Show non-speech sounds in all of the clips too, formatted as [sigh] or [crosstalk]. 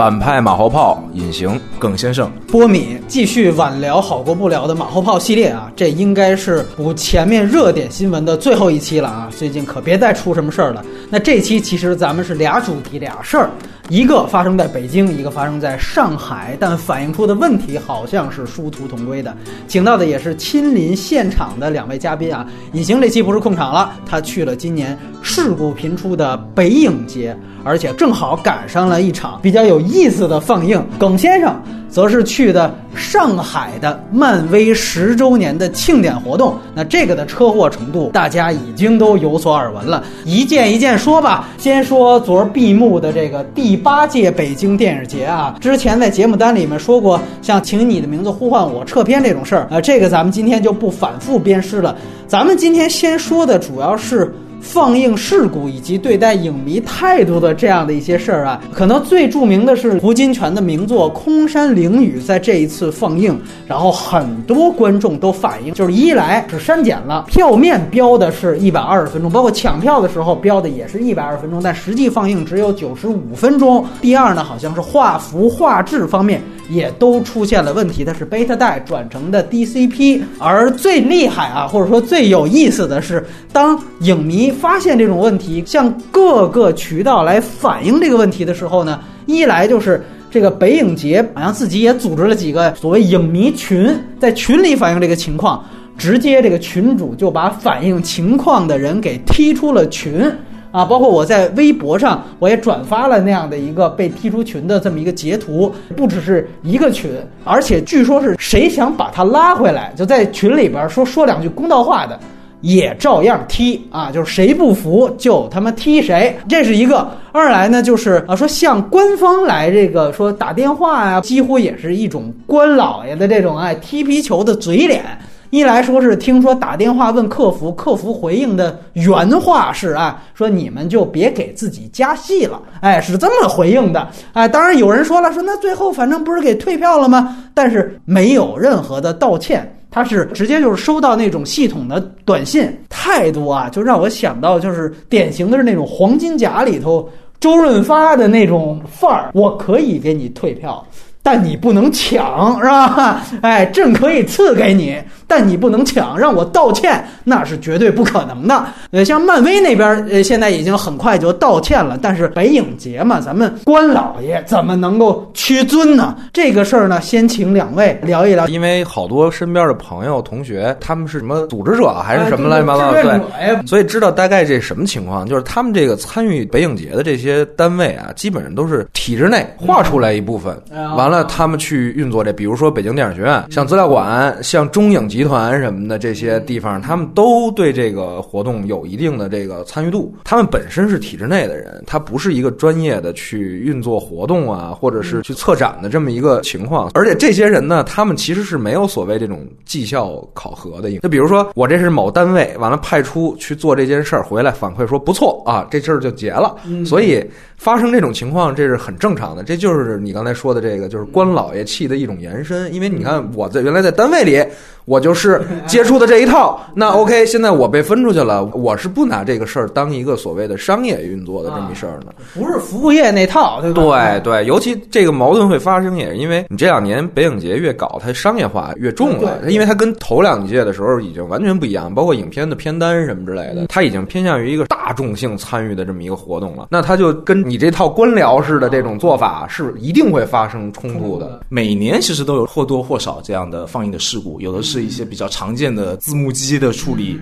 反派马后炮隐形，耿先生，波米继续晚聊好过不聊的马后炮系列啊，这应该是补前面热点新闻的最后一期了啊！最近可别再出什么事儿了。那这期其实咱们是俩主题俩事儿，一个发生在北京，一个发生在上海，但反映出的问题好像是殊途同归的。请到的也是亲临现场的两位嘉宾啊，隐形这期不是控场了，他去了今年事故频出的北影节。而且正好赶上了一场比较有意思的放映，耿先生则是去的上海的漫威十周年的庆典活动。那这个的车祸程度，大家已经都有所耳闻了。一件一件说吧，先说昨儿闭幕的这个第八届北京电影节啊，之前在节目单里面说过，像请你的名字呼唤我撤片这种事儿啊，这个咱们今天就不反复鞭尸了。咱们今天先说的主要是。放映事故以及对待影迷态度的这样的一些事儿啊，可能最著名的是胡金铨的名作《空山灵雨》在这一次放映，然后很多观众都反映，就是一来是删减了票面标的是一百二十分钟，包括抢票的时候标的也是一百二十分钟，但实际放映只有九十五分钟。第二呢，好像是画幅画质方面也都出现了问题，它是贝塔带转成的 DCP。而最厉害啊，或者说最有意思的是，当影迷。发现这种问题，向各个渠道来反映这个问题的时候呢，一来就是这个北影节好像自己也组织了几个所谓影迷群，在群里反映这个情况，直接这个群主就把反映情况的人给踢出了群啊，包括我在微博上我也转发了那样的一个被踢出群的这么一个截图，不只是一个群，而且据说是谁想把他拉回来，就在群里边说说两句公道话的。也照样踢啊，就是谁不服就他妈踢谁，这是一个。二来呢，就是啊，说向官方来这个说打电话呀，几乎也是一种官老爷的这种哎踢皮球的嘴脸。一来说是听说打电话问客服，客服回应的原话是啊，说你们就别给自己加戏了，哎，是这么回应的。哎，当然有人说了，说那最后反正不是给退票了吗？但是没有任何的道歉。他是直接就是收到那种系统的短信，态度啊，就让我想到就是典型的是那种黄金甲里头周润发的那种范儿。我可以给你退票，但你不能抢，是吧？哎，[laughs] 朕可以赐给你。但你不能抢，让我道歉，那是绝对不可能的。呃，像漫威那边，呃，现在已经很快就道歉了。但是北影节嘛，咱们关老爷怎么能够屈尊呢？这个事儿呢，先请两位聊一聊。因为好多身边的朋友、同学，他们是什么组织者还是什么乱七八糟？对，所以知道大概这什么情况。就是他们这个参与北影节的这些单位啊，基本上都是体制内划出来一部分，完了他们去运作这，比如说北京电影学院，像资料馆，像中影集。集团什么的这些地方，他们都对这个活动有一定的这个参与度。他们本身是体制内的人，他不是一个专业的去运作活动啊，或者是去策展的这么一个情况。而且这些人呢，他们其实是没有所谓这种绩效考核的。就比如说，我这是某单位，完了派出去做这件事儿，回来反馈说不错啊，这事儿就结了。所以发生这种情况，这是很正常的。这就是你刚才说的这个，就是官老爷气的一种延伸。因为你看，我在原来在单位里。我就是接触的这一套，那 OK，现在我被分出去了，我是不拿这个事儿当一个所谓的商业运作的这么一事儿的，不是服务业那套，对吧？对对，尤其这个矛盾会发生，也是因为你这两年北影节越搞，它商业化越重了，因为它跟头两届的时候已经完全不一样，包括影片的片单什么之类的，它已经偏向于一个大众性参与的这么一个活动了，那它就跟你这套官僚式的这种做法是一定会发生冲突的。每年其实都有或多或少这样的放映的事故，有的是。一些比较常见的字幕机的处理。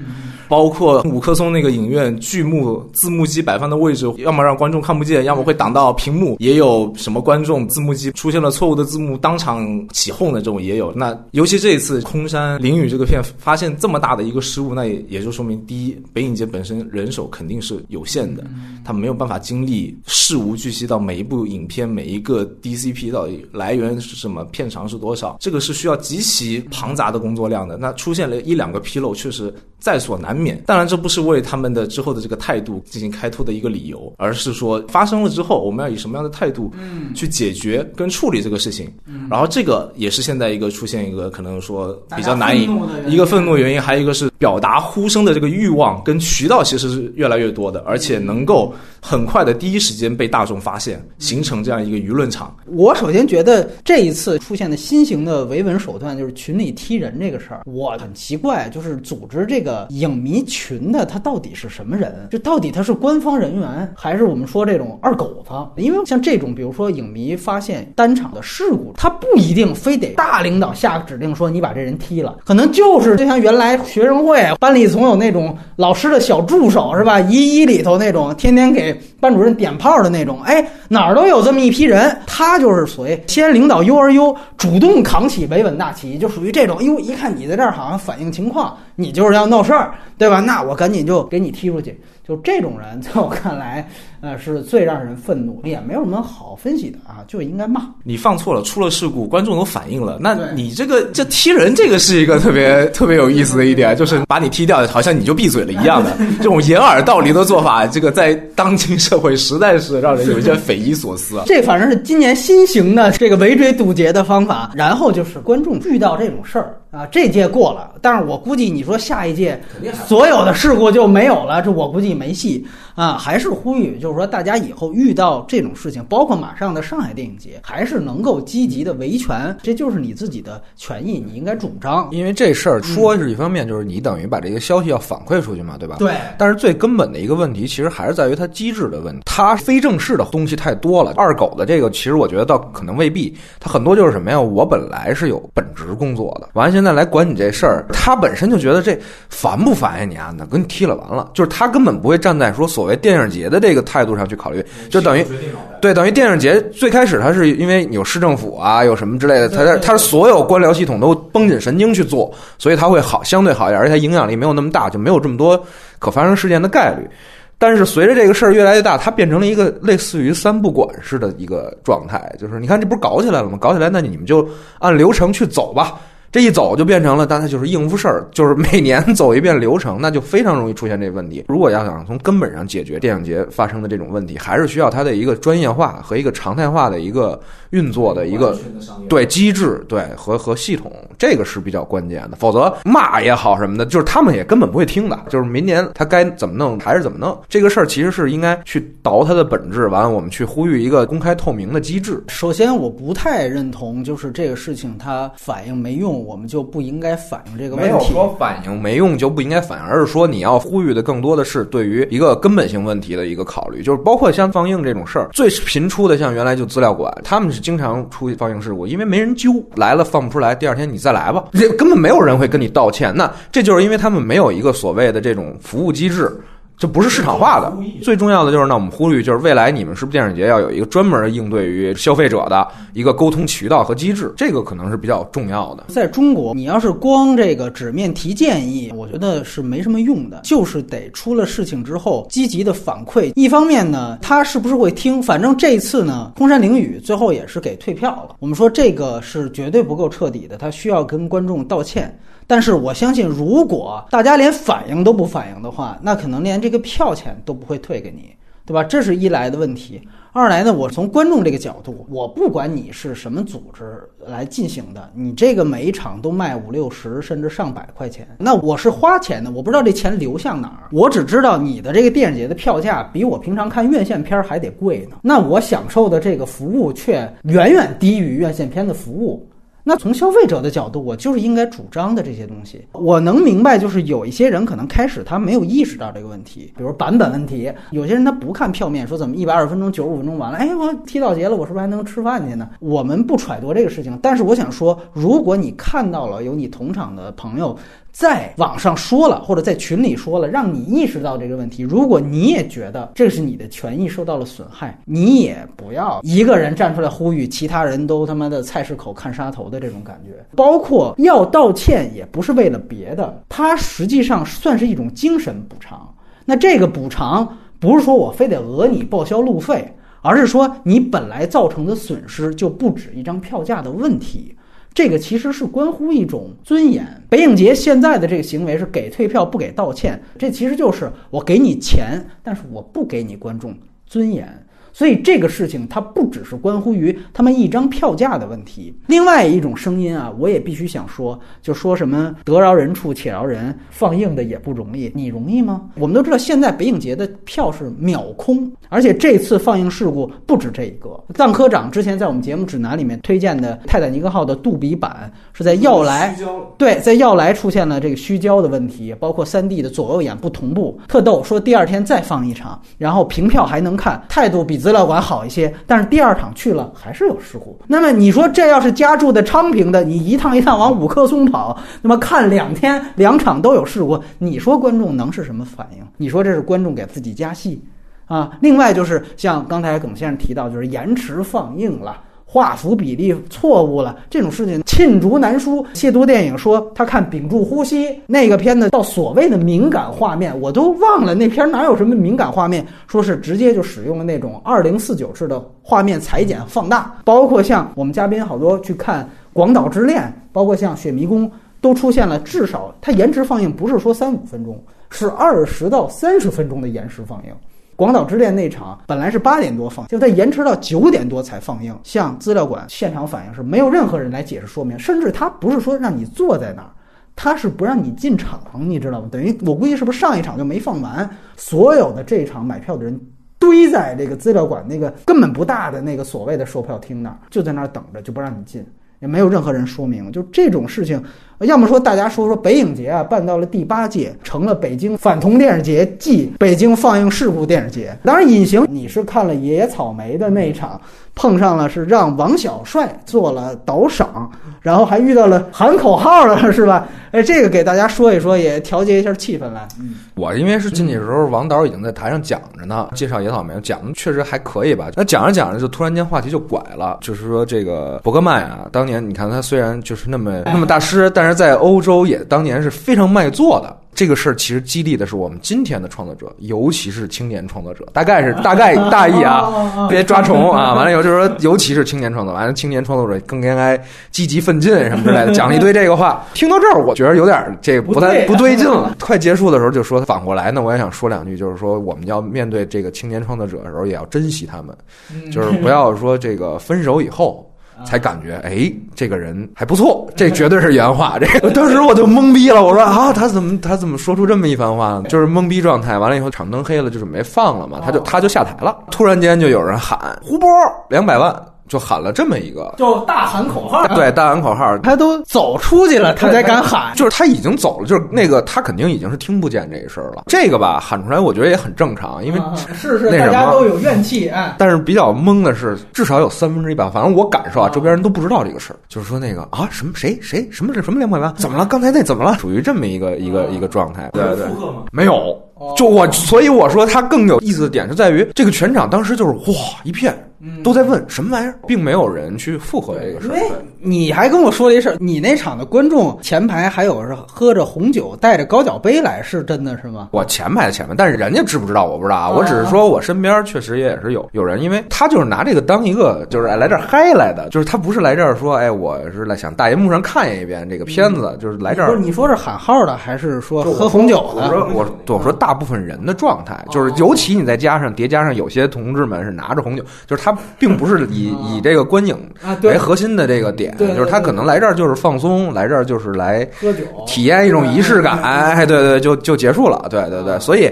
包括五棵松那个影院剧目字幕机摆放的位置，要么让观众看不见，要么会挡到屏幕。也有什么观众字幕机出现了错误的字幕，当场起哄的这种也有。那尤其这一次《空山灵雨》这个片发现这么大的一个失误，那也也就说明，第一，北影节本身人手肯定是有限的，他没有办法经历事无巨细到每一部影片每一个 DCP 到底来源是什么，片长是多少，这个是需要极其庞杂的工作量的。那出现了一两个纰漏，确实在所难免。当然，这不是为他们的之后的这个态度进行开脱的一个理由，而是说发生了之后，我们要以什么样的态度去解决跟处理这个事情。然后这个也是现在一个出现一个可能说比较难以一个愤怒的原因，还有一个是表达呼声的这个欲望跟渠道其实是越来越多的，而且能够很快的第一时间被大众发现，形成这样一个舆论场。我首先觉得这一次出现的新型的维稳手段就是群里踢人这个事儿，我很奇怪，就是组织这个影迷群的他到底是什么人？就到底他是官方人员，还是我们说这种二狗子？因为像这种，比如说影迷发现单场的事故，他不一定非得大领导下指令说你把这人踢了，可能就是就像原来学生会班里总有那种老师的小助手是吧？一一里头那种天天给班主任点炮的那种，哎，哪儿都有这么一批人，他就是所谓先领导 U 而优，主动扛起维稳大旗，就属于这种。哟，一看你在这儿好像反映情况，你就是要闹事儿，对吧？那我赶紧就给你踢出去。就这种人，在我看来，呃，是最让人愤怒，也没有什么好分析的啊，就应该骂。你放错了，出了事故，观众都反应了，那你这个这踢人，这个是一个特别特别有意思的一点，就是把你踢掉，好像你就闭嘴了一样的 [laughs] 这种掩耳盗铃的做法，这个在当今社会实在是让人有一些匪夷所思。这反正是今年新型的这个围追堵截的方法。然后就是观众遇到这种事儿啊，这届过了，但是我估计你说下一届所有的事故就没有了，这我估计。没戏啊！还是呼吁，就是说，大家以后遇到这种事情，包括马上的上海电影节，还是能够积极的维权，这就是你自己的权益，你应该主张。因为这事儿说是一方面，就是你等于把这个消息要反馈出去嘛，对吧？对。但是最根本的一个问题，其实还是在于它机制的问题。它非正式的东西太多了。二狗的这个，其实我觉得倒可能未必。它很多就是什么呀？我本来是有本职工作的，完了现在来管你这事儿，他本身就觉得这烦不烦呀？你啊，那给你踢了完了，就是他根本不会站在说所谓电影节的这个态度上去考虑，就等于对等于电影节最开始它是因为有市政府啊，有什么之类的，它它所有官僚系统都绷紧神经去做，所以它会好相对好一点，而且它影响力没有那么大，就没有这么多可发生事件的概率。但是随着这个事儿越来越大，它变成了一个类似于三不管式的一个状态，就是你看这不是搞起来了吗？搞起来，那你们就按流程去走吧。这一走就变成了，大家就是应付事儿，就是每年走一遍流程，那就非常容易出现这个问题。如果要想从根本上解决电影节发生的这种问题，还是需要它的一个专业化和一个常态化的一个运作的一个对机制，对和和系统，这个是比较关键的。否则骂也好什么的，就是他们也根本不会听的。就是明年他该怎么弄还是怎么弄，这个事儿其实是应该去倒它的本质。完了，我们去呼吁一个公开透明的机制。首先，我不太认同，就是这个事情它反应没用。我们就不应该反映这个问题。没有说反映没用就不应该反映，而是说你要呼吁的更多的是对于一个根本性问题的一个考虑，就是包括像放映这种事儿，最频出的像原来就资料馆，他们经常出放映事故，因为没人揪，来了放不出来，第二天你再来吧，[laughs] 这根本没有人会跟你道歉。那这就是因为他们没有一个所谓的这种服务机制。这不是市场化的，最重要的就是，那我们呼吁就是未来你们是不是电影节要有一个专门应对于消费者的一个沟通渠道和机制，这个可能是比较重要的。在中国，你要是光这个纸面提建议，我觉得是没什么用的，就是得出了事情之后积极的反馈。一方面呢，他是不是会听？反正这次呢，空山灵雨最后也是给退票了。我们说这个是绝对不够彻底的，他需要跟观众道歉。但是我相信，如果大家连反应都不反应的话，那可能连这个票钱都不会退给你，对吧？这是一来的问题。二来呢，我从观众这个角度，我不管你是什么组织来进行的，你这个每一场都卖五六十甚至上百块钱，那我是花钱的，我不知道这钱流向哪儿，我只知道你的这个电影节的票价比我平常看院线片还得贵呢，那我享受的这个服务却远远低于院线片的服务。那从消费者的角度，我就是应该主张的这些东西，我能明白，就是有一些人可能开始他没有意识到这个问题，比如版本问题，有些人他不看票面，说怎么一百二十分钟九十五分钟完了，哎，我提到节了，我是不是还能吃饭去呢？我们不揣度这个事情，但是我想说，如果你看到了有你同场的朋友。在网上说了，或者在群里说了，让你意识到这个问题。如果你也觉得这是你的权益受到了损害，你也不要一个人站出来呼吁，其他人都他妈的菜市口看杀头的这种感觉。包括要道歉，也不是为了别的，它实际上算是一种精神补偿。那这个补偿不是说我非得讹你报销路费，而是说你本来造成的损失就不止一张票价的问题。这个其实是关乎一种尊严。北影节现在的这个行为是给退票不给道歉，这其实就是我给你钱，但是我不给你观众尊严。所以这个事情它不只是关乎于他们一张票价的问题。另外一种声音啊，我也必须想说，就说什么得饶人处且饶人，放映的也不容易，你容易吗？我们都知道现在北影节的票是秒空，而且这次放映事故不止这一个。臧科长之前在我们节目指南里面推荐的《泰坦尼克号》的杜比版是在要来，对，在要来出现了这个虚焦的问题，包括三 D 的左右眼不同步，特逗。说第二天再放一场，然后凭票还能看，态度比。资料馆好一些，但是第二场去了还是有事故。那么你说这要是家住的昌平的，你一趟一趟往五棵松跑，那么看两天两场都有事故，你说观众能是什么反应？你说这是观众给自己加戏啊？另外就是像刚才耿先生提到，就是延迟放映了。画幅比例错误了，这种事情罄竹难书。亵渎电影说他看屏住呼吸那个片子到所谓的敏感画面，我都忘了那片哪有什么敏感画面，说是直接就使用了那种二零四九式的画面裁剪放大，包括像我们嘉宾好多去看《广岛之恋》，包括像《雪迷宫》，都出现了至少它延迟放映不是说三五分钟，是二十到三十分钟的延时放映。广岛之恋那场本来是八点多放，就在延迟到九点多才放映。向资料馆现场反映是没有任何人来解释说明，甚至他不是说让你坐在那儿，他是不让你进场，你知道吗？等于我估计是不是上一场就没放完，所有的这场买票的人堆在这个资料馆那个根本不大的那个所谓的售票厅那儿，就在那儿等着，就不让你进，也没有任何人说明，就这种事情。要么说大家说说北影节啊，办到了第八届，成了北京反同电视节暨北京放映事故电视节。当然，隐形你是看了野草莓的那一场，碰上了是让王小帅做了导赏，然后还遇到了喊口号了，是吧？哎，这个给大家说一说，也调节一下气氛来。我因为是进去的时候，王导已经在台上讲着呢，介绍野草莓，讲的确实还可以吧。那讲着讲着，就突然间话题就拐了，就是说这个伯格曼啊，当年你看他虽然就是那么那么大师，但是。在欧洲也当年是非常卖座的，这个事儿其实激励的是我们今天的创作者，尤其是青年创作者，大概是大概大意啊，别抓虫啊。完了以后就是说，尤其是青年创作，完了青年创作者更应该积极奋进什么之类的，讲了一堆这个话。听到这儿，我觉得有点这不太不对劲了。快结束的时候就说反过来呢，我也想说两句，就是说我们要面对这个青年创作者的时候，也要珍惜他们，就是不要说这个分手以后。才感觉哎，这个人还不错，这绝对是原话。[laughs] 这个当时我就懵逼了，我说啊，他怎么他怎么说出这么一番话呢？就是懵逼状态。完了以后，场灯黑了，就准备放了嘛，他就他就下台了。突然间就有人喊胡波两百万。就喊了这么一个，就大喊口号。对，大喊口号，他都走出去了，他才敢喊。就是他已经走了，就是那个他肯定已经是听不见这个事儿了。这个吧，喊出来我觉得也很正常，因为是是大家都有怨气哎。但是比较懵的是，至少有三分之一吧，反正我感受啊，周边人都不知道这个事儿。就是说那个啊，什么谁谁什么是什么两百万？怎么了？刚才那怎么了？属于这么一个一个一个状态。对对，没有。就我，所以我说他更有意思的点是在于，这个全场当时就是哇一片。都在问什么玩意儿，并没有人去附和这个事儿。你还跟我说了一事儿，你那场的观众前排还有是喝着红酒，带着高脚杯来，是真的是吗？我前排的前排，但是人家知不知道我不知道啊。我只是说我身边确实也是有有人，因为他就是拿这个当一个就是来这儿嗨来的，就是他不是来这儿说哎，我是来想大荧幕上看一遍这个片子，就是来这儿。不是你说是喊号的，还是说喝红酒的？我说我我说大部分人的状态，就是尤其你再加上叠加上有些同志们是拿着红酒，就是他。他并不是以以这个观影为核心的这个点，就是他可能来这儿就是放松，来这儿就是来喝酒，体验一种仪式感。哎，对对，就就结束了。对对对，所以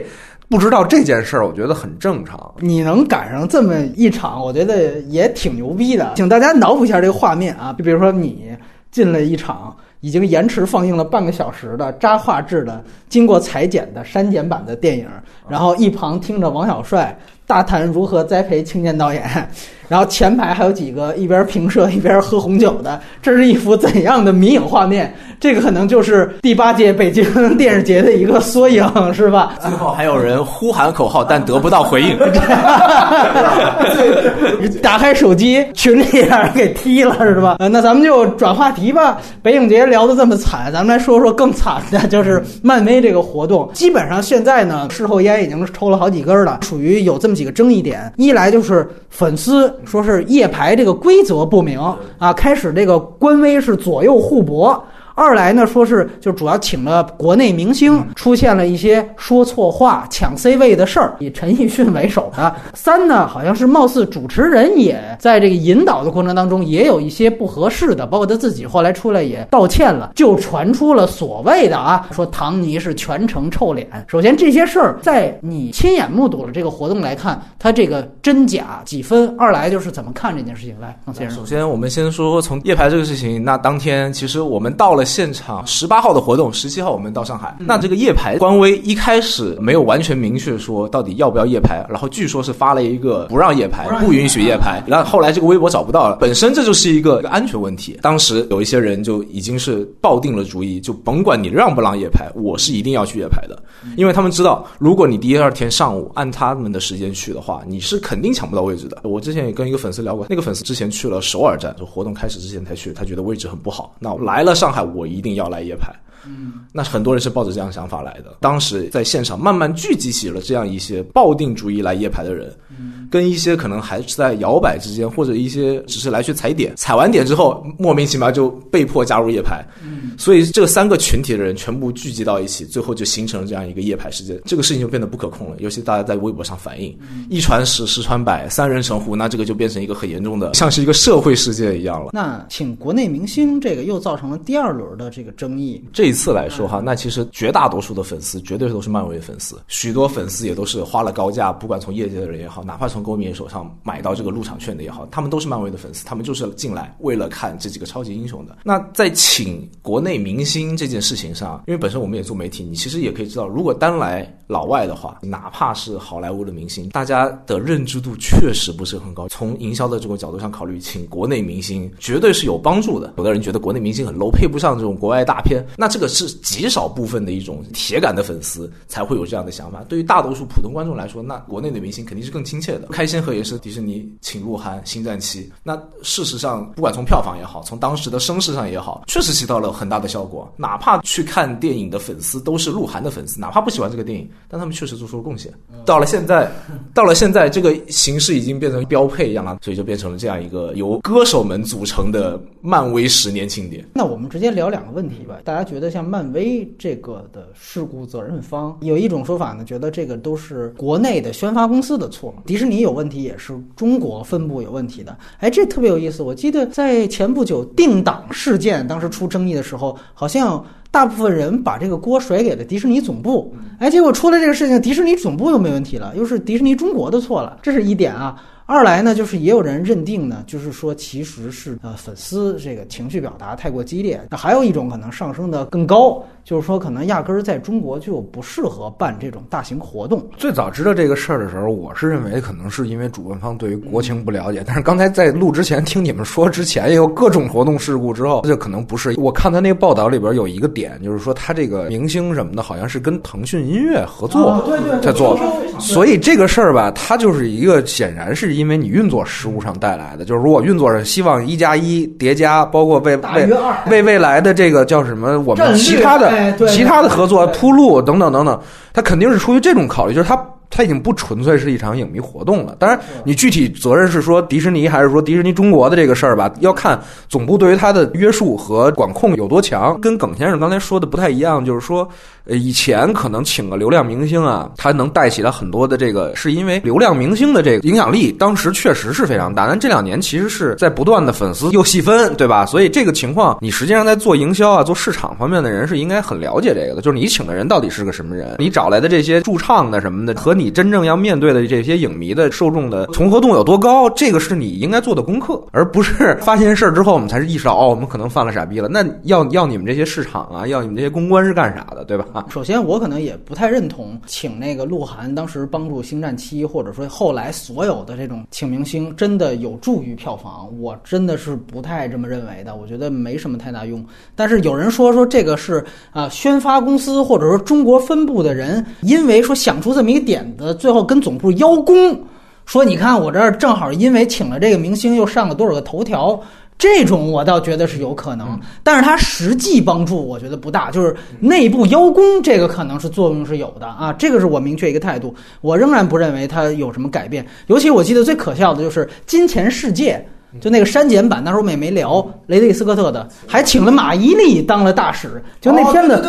不知道这件事儿，我觉得很正常。你能赶上这么一场，我觉得也挺牛逼的。请大家脑补一下这个画面啊，就比如说你进了一场已经延迟放映了半个小时的渣画质的、经过裁剪的删减版的电影，然后一旁听着王小帅。大谈如何栽培青年导演，[laughs] 然后前排还有几个一边评社一边喝红酒的，这是一幅怎样的迷影画面？这个可能就是第八届北京电视节的一个缩影，[laughs] 是吧？最后还有人呼喊口号，但得不到回应。[laughs] 打开手机，群里让人给踢了，是吧？那咱们就转话题吧。北影节聊得这么惨，咱们来说说更惨的，就是漫威这个活动。基本上现在呢，事后烟已经抽了好几根了，属于有这么。几个争议点，一来就是粉丝说是夜排这个规则不明啊，开始这个官微是左右互搏。二来呢，说是就主要请了国内明星，出现了一些说错话、抢 C 位的事儿，以陈奕迅为首的。三呢，好像是貌似主持人也在这个引导的过程当中也有一些不合适的，包括他自己后来出来也道歉了，就传出了所谓的啊，说唐尼是全程臭脸。首先这些事儿，在你亲眼目睹了这个活动来看，他这个真假几分？二来就是怎么看这件事情来，王先生。首先，我们先说从夜排这个事情，那当天其实我们到了。现场十八号的活动，十七号我们到上海。那这个夜排官微一开始没有完全明确说到底要不要夜排，然后据说是发了一个不让夜排，不允许夜排。然后后来这个微博找不到了，本身这就是一个安全问题。当时有一些人就已经是抱定了主意，就甭管你让不让夜排，我是一定要去夜排的，因为他们知道，如果你第二天上午按他们的时间去的话，你是肯定抢不到位置的。我之前也跟一个粉丝聊过，那个粉丝之前去了首尔站，就活动开始之前才去，他觉得位置很不好。那来了上海，我。一定要来夜排，嗯，那很多人是抱着这样想法来的。当时在现场慢慢聚集起了这样一些抱定主意来夜排的人，嗯，跟一些可能还是在摇摆之间，或者一些只是来去踩点，踩完点之后莫名其妙就被迫加入夜排，嗯，所以这三个群体的人全部聚集到一起，最后就形成了这样一个夜排事件。这个事情就变得不可控了，尤其大家在微博上反映，一传十，十传百，三人成虎，那这个就变成一个很严重的，像是一个社会事件一样了。那请国内明星这个又造成了第二轮。的这个争议，这一次来说哈，那其实绝大多数的粉丝绝对都是漫威粉丝，许多粉丝也都是花了高价，不管从业界的人也好，哪怕从公民手上买到这个入场券的也好，他们都是漫威的粉丝，他们就是进来为了看这几个超级英雄的。那在请国内明星这件事情上，因为本身我们也做媒体，你其实也可以知道，如果单来老外的话，哪怕是好莱坞的明星，大家的认知度确实不是很高。从营销的这个角度上考虑，请国内明星绝对是有帮助的。有的人觉得国内明星很 low，配不上这。种国外大片，那这个是极少部分的一种铁杆的粉丝才会有这样的想法。对于大多数普通观众来说，那国内的明星肯定是更亲切的。开先河也是迪士尼请鹿晗，星战七。那事实上，不管从票房也好，从当时的声势上也好，确实起到了很大的效果。哪怕去看电影的粉丝都是鹿晗的粉丝，哪怕不喜欢这个电影，但他们确实做出了贡献。到了现在，到了现在，这个形式已经变成标配一样了，所以就变成了这样一个由歌手们组成的漫威十年庆典。那我们直接聊聊。两个问题吧，大家觉得像漫威这个的事故责任方，有一种说法呢，觉得这个都是国内的宣发公司的错，迪士尼有问题也是中国分部有问题的。哎，这特别有意思。我记得在前不久定档事件当时出争议的时候，好像大部分人把这个锅甩给了迪士尼总部。哎，结果出了这个事情，迪士尼总部又没问题了，又是迪士尼中国的错了，这是一点啊。二来呢，就是也有人认定呢，就是说其实是呃粉丝这个情绪表达太过激烈。那还有一种可能上升的更高，就是说可能压根儿在中国就不适合办这种大型活动。最早知道这个事儿的时候，我是认为可能是因为主办方对于国情不了解。但是刚才在录之前听你们说之前也有各种活动事故之后，这可能不是。我看他那个报道里边有一个点，就是说他这个明星什么的，好像是跟腾讯音乐合作在做，所以这个事儿吧，它就是一个显然是。因为你运作失误上带来的，就是如果运作上希望一加一叠加，包括为为为未来的这个叫什么，我们其他的其他的合作铺路等等等等，他肯定是出于这种考虑，就是他。它已经不纯粹是一场影迷活动了。当然，你具体责任是说迪士尼还是说迪士尼中国的这个事儿吧，要看总部对于它的约束和管控有多强。跟耿先生刚才说的不太一样，就是说，呃，以前可能请个流量明星啊，他能带起来很多的这个，是因为流量明星的这个影响力当时确实是非常大。但这两年其实是在不断的粉丝又细分，对吧？所以这个情况，你实际上在做营销啊、做市场方面的人是应该很了解这个的。就是你请的人到底是个什么人，你找来的这些驻唱的什么的和。你你真正要面对的这些影迷的受众的重合度有多高？这个是你应该做的功课，而不是发现事儿之后我们才是意识到哦，我们可能犯了傻逼了。那要要你们这些市场啊，要你们这些公关是干啥的，对吧？[laughs] 首先，我可能也不太认同请那个鹿晗当时帮助《星战七》，或者说后来所有的这种请明星，真的有助于票房。我真的是不太这么认为的。我觉得没什么太大用。但是有人说说这个是啊，宣发公司或者说中国分部的人，因为说想出这么一点。的最后跟总部邀功，说你看我这儿正好因为请了这个明星，又上了多少个头条。这种我倒觉得是有可能，但是它实际帮助我觉得不大，就是内部邀功这个可能是作用是有的啊，这个是我明确一个态度，我仍然不认为它有什么改变。尤其我记得最可笑的就是《金钱世界》。就那个删减版，那时候我们也没聊雷德利·斯科特的，还请了马伊琍当了大使。就那片子，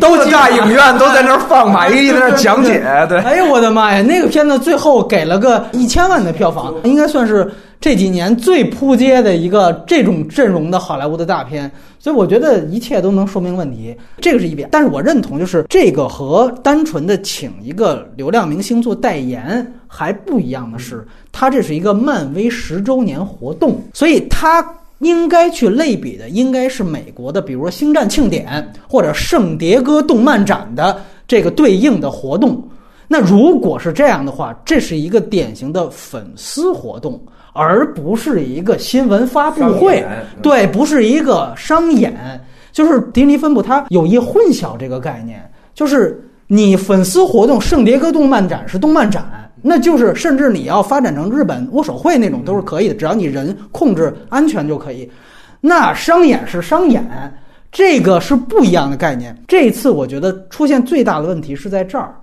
都大影院都在那儿放，马伊琍在那儿讲解。对，哎呦我的妈呀！那个片子最后给了个一千万的票房，应该算是这几年最扑街的一个这种阵容的好莱坞的大片。所以我觉得一切都能说明问题，这个是一点。但是我认同，就是这个和单纯的请一个流量明星做代言还不一样的是。它这是一个漫威十周年活动，所以它应该去类比的应该是美国的，比如说星战庆典或者圣迭戈动漫展的这个对应的活动。那如果是这样的话，这是一个典型的粉丝活动，而不是一个新闻发布会。对，不是一个商演。就是迪士尼分布它有意混淆这个概念，就是你粉丝活动，圣迭戈动漫展是动漫展。那就是，甚至你要发展成日本握手会那种都是可以的，只要你人控制安全就可以。那商演是商演，这个是不一样的概念。这次我觉得出现最大的问题是在这儿，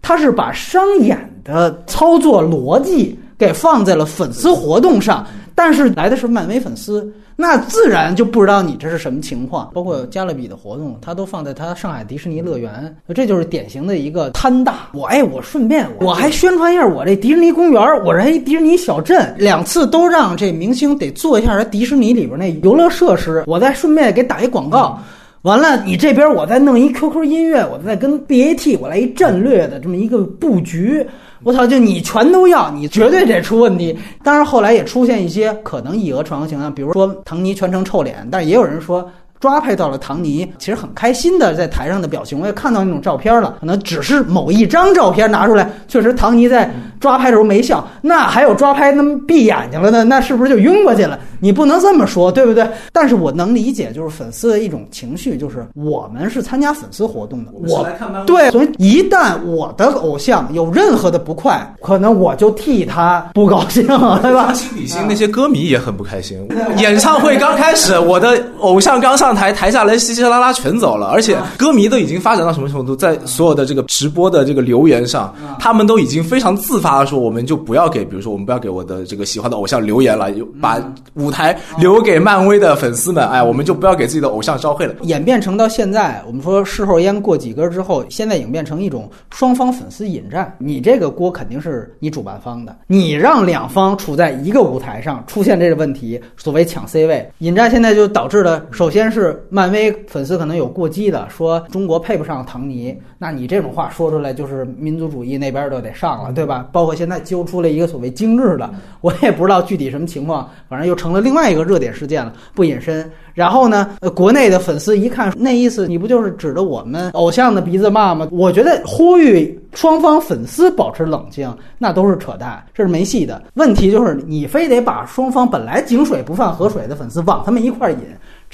他是把商演的操作逻辑给放在了粉丝活动上，但是来的是漫威粉丝。那自然就不知道你这是什么情况，包括加勒比的活动，他都放在他上海迪士尼乐园，这就是典型的一个贪大。我哎，我顺便我还宣传一下我这迪士尼公园，我这一迪士尼小镇，两次都让这明星得做一下这迪士尼里边那游乐设施，我再顺便给打一广告。完了，你这边我再弄一 QQ 音乐，我再跟 BAT 我来一战略的这么一个布局。我操！就你全都要，你绝对得出问题。当然后来也出现一些可能以讹传讹情况，比如说唐尼全程臭脸，但也有人说抓拍到了唐尼其实很开心的在台上的表情。我也看到那种照片了，可能只是某一张照片拿出来，确实唐尼在抓拍的时候没笑。那还有抓拍那么闭眼睛了呢？那是不是就晕过去了？你不能这么说，对不对？但是我能理解，就是粉丝的一种情绪，就是我们是参加粉丝活动的，我对，所以一旦我的偶像有任何的不快，可能我就替他不高兴，对吧？心比心，那些歌迷也很不开心。演唱会刚开始，我的偶像刚上台，台下人稀稀拉拉全走了，而且歌迷都已经发展到什么程度，在所有的这个直播的这个留言上，他们都已经非常自发的说，我们就不要给，比如说我们不要给我的这个喜欢的偶像留言了，把舞。台留给漫威的粉丝们，哎，我们就不要给自己的偶像招黑了。演变成到现在，我们说事后烟过几根之后，现在演变成一种双方粉丝引战。你这个锅肯定是你主办方的，你让两方处在一个舞台上出现这个问题，所谓抢 C 位引战，现在就导致了，首先是漫威粉丝可能有过激的说中国配不上唐尼，那你这种话说出来就是民族主义那边就得上了，对吧？包括现在揪出了一个所谓精致的，我也不知道具体什么情况，反正又成了。另外一个热点事件了，不隐身。然后呢，呃，国内的粉丝一看那意思，你不就是指着我们偶像的鼻子骂吗？我觉得呼吁双方粉丝保持冷静，那都是扯淡，这是没戏的。问题就是你非得把双方本来井水不犯河水的粉丝往他们一块引，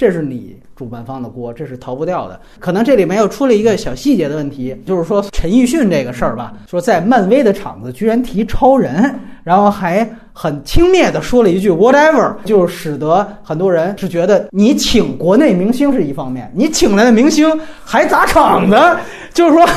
这是你主办方的锅，这是逃不掉的。可能这里面又出了一个小细节的问题，就是说陈奕迅这个事儿吧，说在漫威的场子居然提超人，然后还。很轻蔑地说了一句 “whatever”，就使得很多人是觉得你请国内明星是一方面，你请来的明星还砸场子，就是说，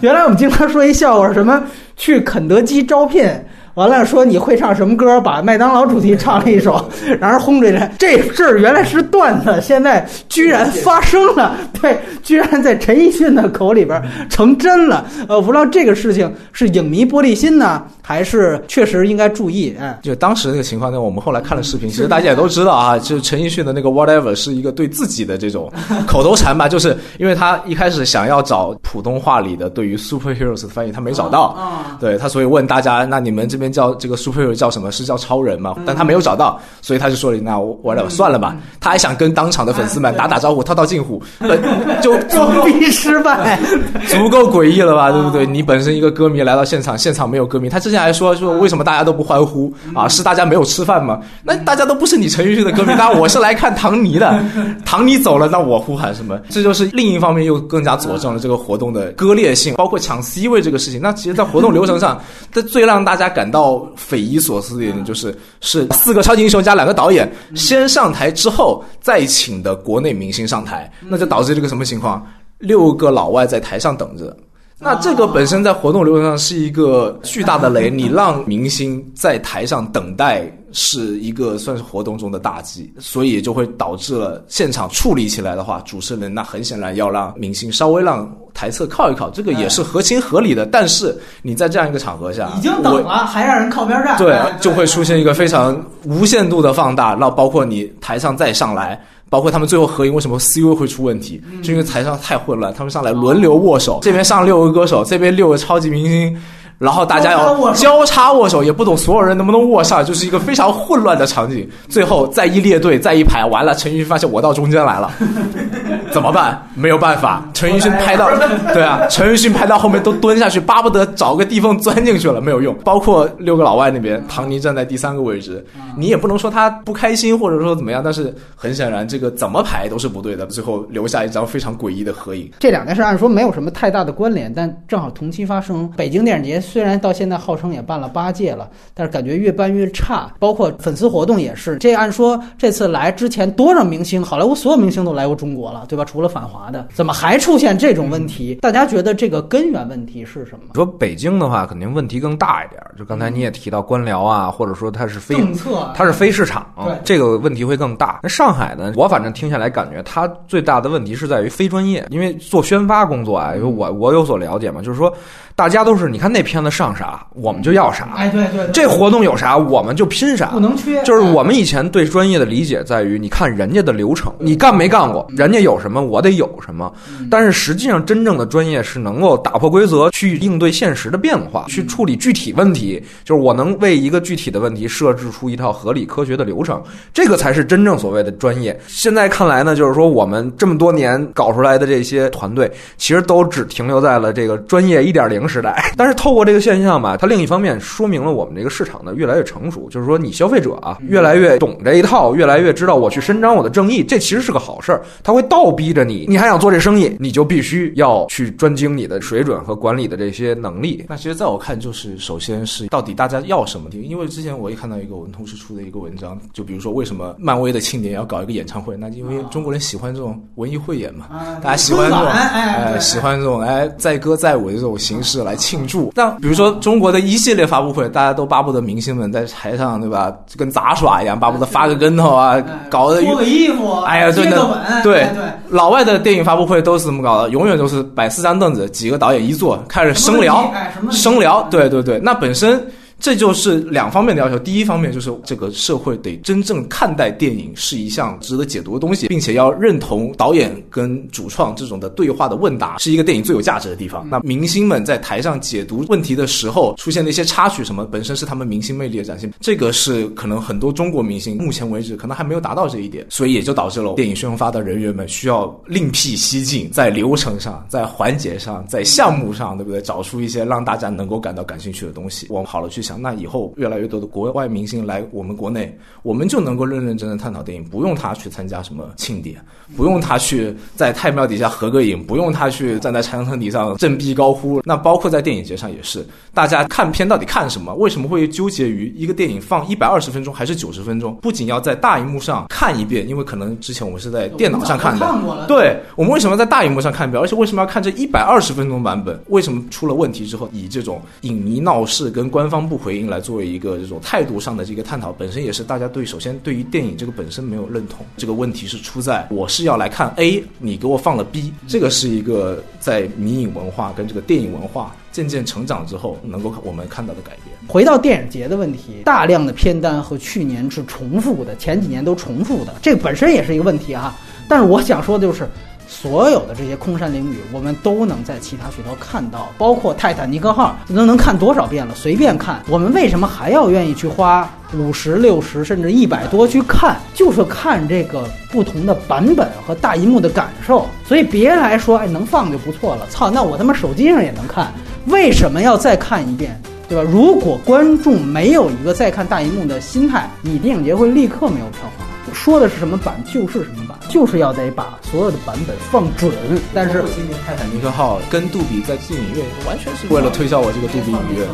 原来我们经常说一笑话，什么去肯德基招聘。完了，说你会唱什么歌？把麦当劳主题唱了一首，[laughs] 然后轰出来。这事儿原来是段子，现在居然发生了。[laughs] 对，居然在陈奕迅的口里边成真了。呃，不知道这个事情是影迷玻璃心呢，还是确实应该注意？哎，就当时那个情况呢，我们后来看了视频，其实大家也都知道啊，[laughs] 就是陈奕迅的那个 whatever 是一个对自己的这种口头禅吧，就是因为他一开始想要找普通话里的对于 superheroes 的翻译，他没找到。对他，所以问大家，那你们这。边叫这个 superhero 叫什么？是叫超人吗？但他没有找到，所以他就说了：“那我我算了吧。”他还想跟当场的粉丝们打打招呼、套套近乎，[laughs] 就装逼失败，足够诡异了吧？对不对？你本身一个歌迷来到现场，现场没有歌迷。他之前还说说为什么大家都不欢呼啊？是大家没有吃饭吗？那大家都不是你陈奕迅的歌迷，那我是来看唐尼的。[laughs] 唐尼走了，那我呼喊什么？这就是另一方面又更加佐证了这个活动的割裂性，包括抢 C 位这个事情。那其实，在活动流程上，[laughs] 这最让大家感。到匪夷所思的一点就是，是四个超级英雄加两个导演先上台之后再请的国内明星上台，那就导致这个什么情况？六个老外在台上等着。那这个本身在活动流程上是一个巨大的雷，你让明星在台上等待是一个算是活动中的大忌，所以就会导致了现场处理起来的话，主持人那很显然要让明星稍微让台侧靠一靠，这个也是合情合理的。但是你在这样一个场合下已经等了，还让人靠边站，对，就会出现一个非常无限度的放大，那包括你台上再上来。包括他们最后合影，为什么 C 位会出问题？是因为台上太混乱，他们上来轮流握手，这边上六个歌手，这边六个超级明星。然后大家要交叉握手，也不懂所有人能不能握上，就是一个非常混乱的场景。最后再一列队，再一排，完了，陈奕迅发现我到中间来了，[laughs] 怎么办？没有办法，陈奕迅拍到，[laughs] 对啊，陈奕迅拍到后面都蹲下去，巴不得找个地缝钻进去了，没有用。包括六个老外那边，唐尼站在第三个位置，你也不能说他不开心，或者说怎么样，但是很显然这个怎么排都是不对的，最后留下一张非常诡异的合影。这两件事按说没有什么太大的关联，但正好同期发生，北京电影节。虽然到现在号称也办了八届了，但是感觉越办越差。包括粉丝活动也是，这按说这次来之前多少明星，好莱坞所有明星都来过中国了，对吧？除了反华的，怎么还出现这种问题？大家觉得这个根源问题是什么？说北京的话，肯定问题更大一点。就刚才你也提到官僚啊，或者说它是非政策，它是非市场，这个问题会更大。那上海呢？我反正听下来感觉，它最大的问题是在于非专业，因为做宣发工作啊，因为我我有所了解嘛，就是说。大家都是，你看那片子上啥，我们就要啥。哎，对对，这活动有啥，我们就拼啥，不能缺。就是我们以前对专业的理解在于，你看人家的流程，你干没干过，人家有什么，我得有什么。但是实际上，真正的专业是能够打破规则，去应对现实的变化，去处理具体问题。就是我能为一个具体的问题设置出一套合理科学的流程，这个才是真正所谓的专业。现在看来呢，就是说我们这么多年搞出来的这些团队，其实都只停留在了这个专业一点零。时代，但是透过这个现象吧，它另一方面说明了我们这个市场呢越来越成熟，就是说你消费者啊越来越懂这一套，越来越知道我去伸张我的正义，这其实是个好事儿。它会倒逼着你，你还想做这生意，你就必须要去专精你的水准和管理的这些能力。那其实在我看，就是首先是到底大家要什么？因为之前我也看到一个我们同事出的一个文章，就比如说为什么漫威的庆典要搞一个演唱会？那因为中国人喜欢这种文艺汇演嘛，大家喜欢这种哎喜欢这种哎载歌载舞的这种形式。是来庆祝，但比如说中国的一系列发布会，大家都巴不得明星们在台上，对吧？就跟杂耍一样，巴不得发个跟头啊，搞得脱个衣服，哎呀，对的，对对。老外的电影发布会都是这么搞的，永远都是摆四张凳子，几个导演一坐，开始生聊，生聊，对对对。那本身。这就是两方面的要求。第一方面就是这个社会得真正看待电影是一项值得解读的东西，并且要认同导演跟主创这种的对话的问答是一个电影最有价值的地方。那明星们在台上解读问题的时候出现的一些插曲什么，本身是他们明星魅力的展现。这个是可能很多中国明星目前为止可能还没有达到这一点，所以也就导致了电影宣发的人员们需要另辟蹊径，在流程上、在环节上、在项目上，对不对？找出一些让大家能够感到感兴趣的东西，往好了去想。那以后越来越多的国外明星来我们国内，我们就能够认认真真探讨电影，不用他去参加什么庆典，不用他去在太庙底下合个影，不用他去站在长城顶上振臂高呼。那包括在电影节上也是，大家看片到底看什么？为什么会纠结于一个电影放一百二十分钟还是九十分钟？不仅要在大荧幕上看一遍，因为可能之前我们是在电脑上看的，对，我们为什么在大荧幕上看一遍？而且为什么要看这一百二十分钟版本？为什么出了问题之后，以这种影迷闹事跟官方不回应来？作为一个这种态度上的这个探讨，本身也是大家对首先对于电影这个本身没有认同。这个问题是出在我是要来看 A，你给我放了 B，这个是一个在迷影文化跟这个电影文化渐渐成长之后能够我们看到的改变。回到电影节的问题，大量的片单和去年是重复的，前几年都重复的，这本身也是一个问题啊。但是我想说的就是。所有的这些空山灵雨，我们都能在其他渠道看到，包括《泰坦尼克号》，都能看多少遍了？随便看。我们为什么还要愿意去花五十六十甚至一百多去看？就是看这个不同的版本和大银幕的感受。所以别来说，哎，能放就不错了。操，那我他妈手机上也能看，为什么要再看一遍？对吧？如果观众没有一个再看大银幕的心态，你电影节会立刻没有票房。说的是什么版就是什么版，就是要得把所有的版本放准。但是今年泰坦尼克号跟杜比在进影院完全是为了推销我这个杜比影院，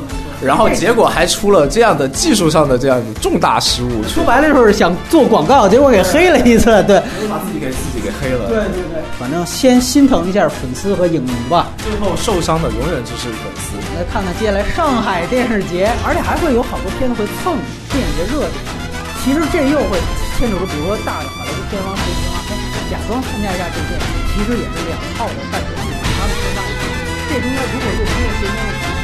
然后结果还出了这样的技术上的这样重大失误。说白了就是想做广告，结果给黑了一次，对，把自己给自己给黑了。对对对，反正先心疼一下粉丝和影迷吧。最后受伤的永远就是粉丝。来看看接下来上海电视节，而且还会有好多片子会蹭电影节热点。其实这又会牵扯出，比如说大的好莱坞片方、谁片方，哎，假装参加一下这个电影，其实也是两套的版权，他们说那这中间如果又出现些什么问题？